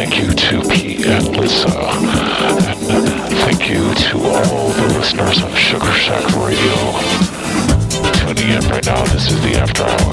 Thank you to P and Lisa. And thank you to all the listeners of Sugar Shack Radio. Tuning in right now, this is the After Hours.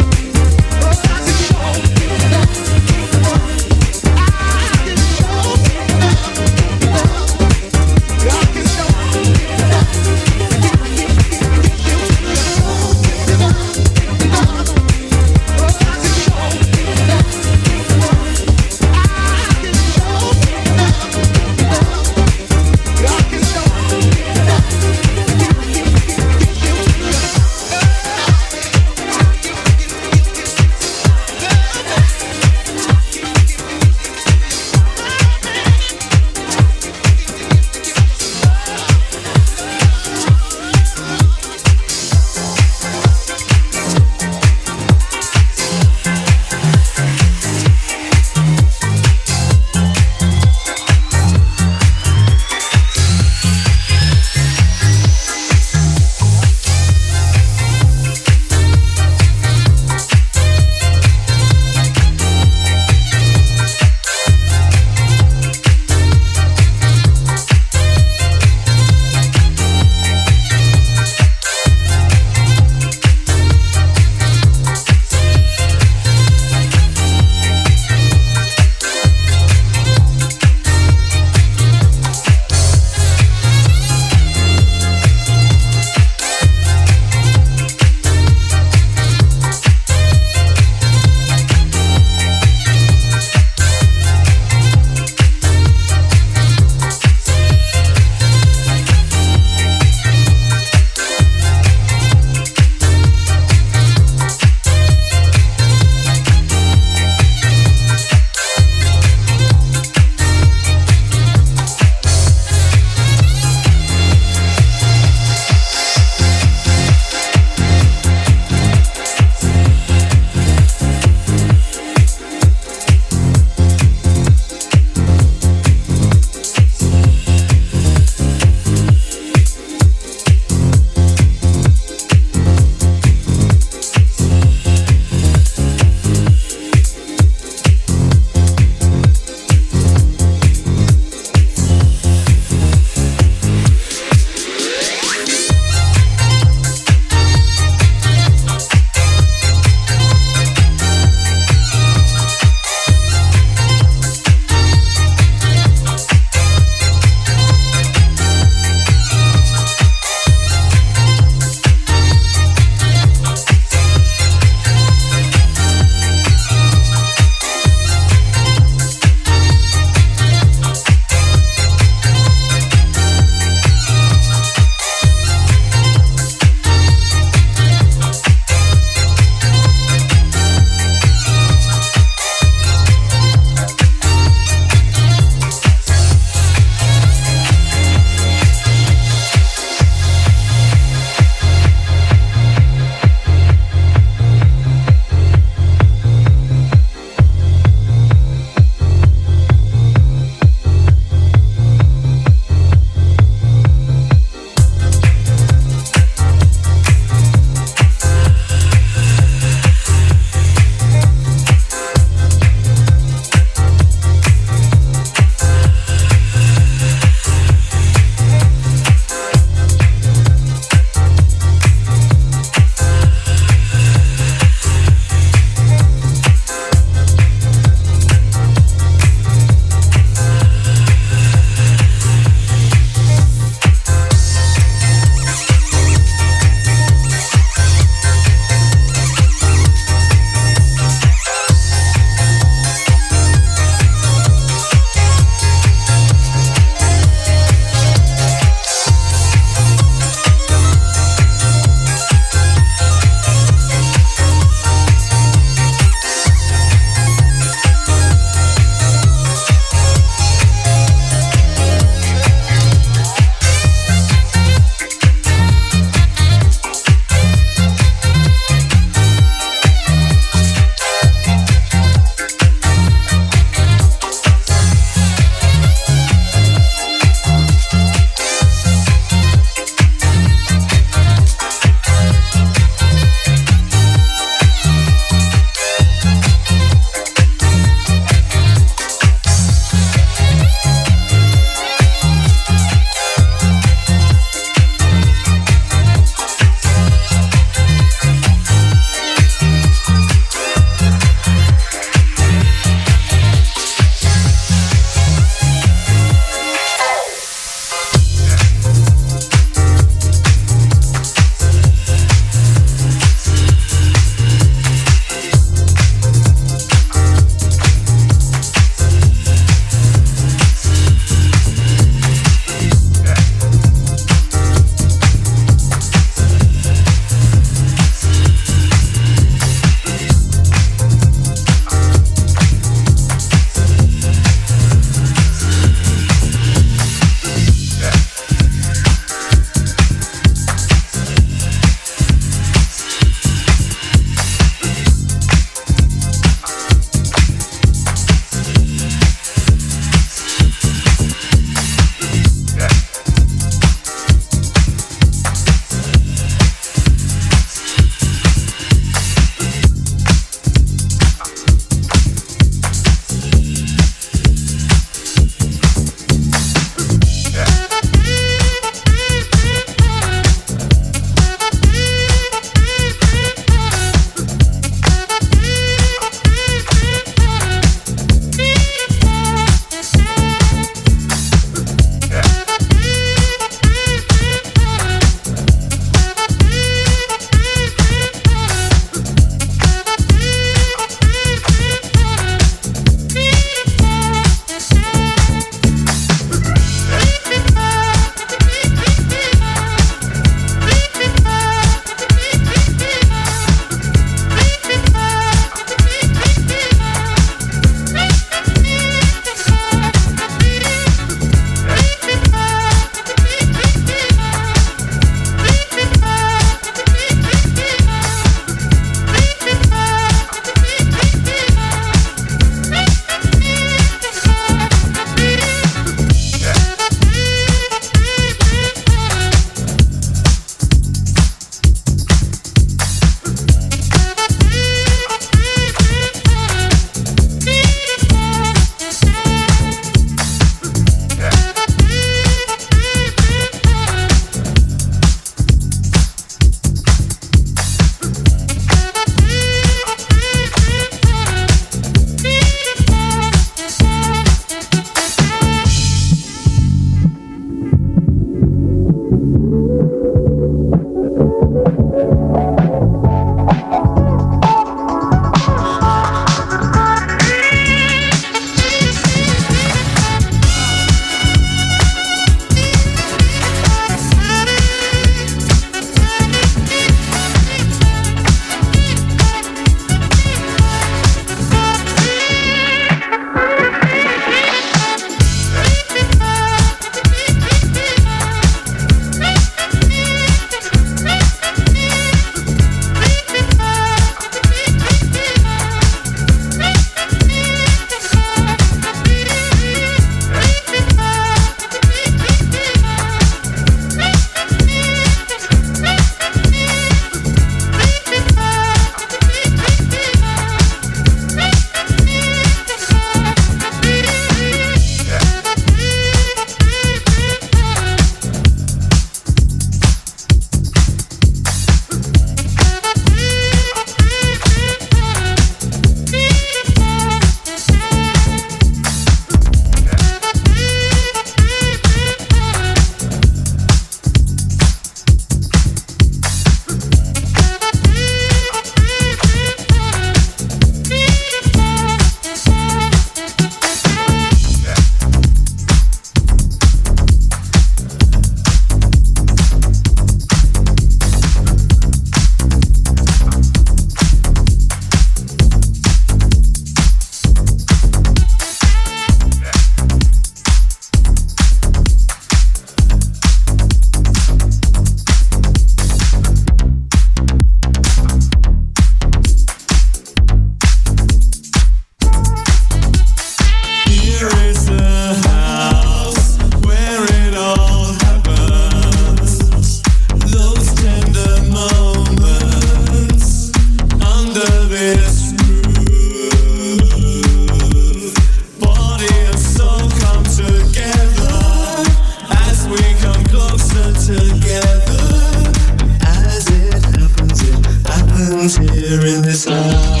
here in this life.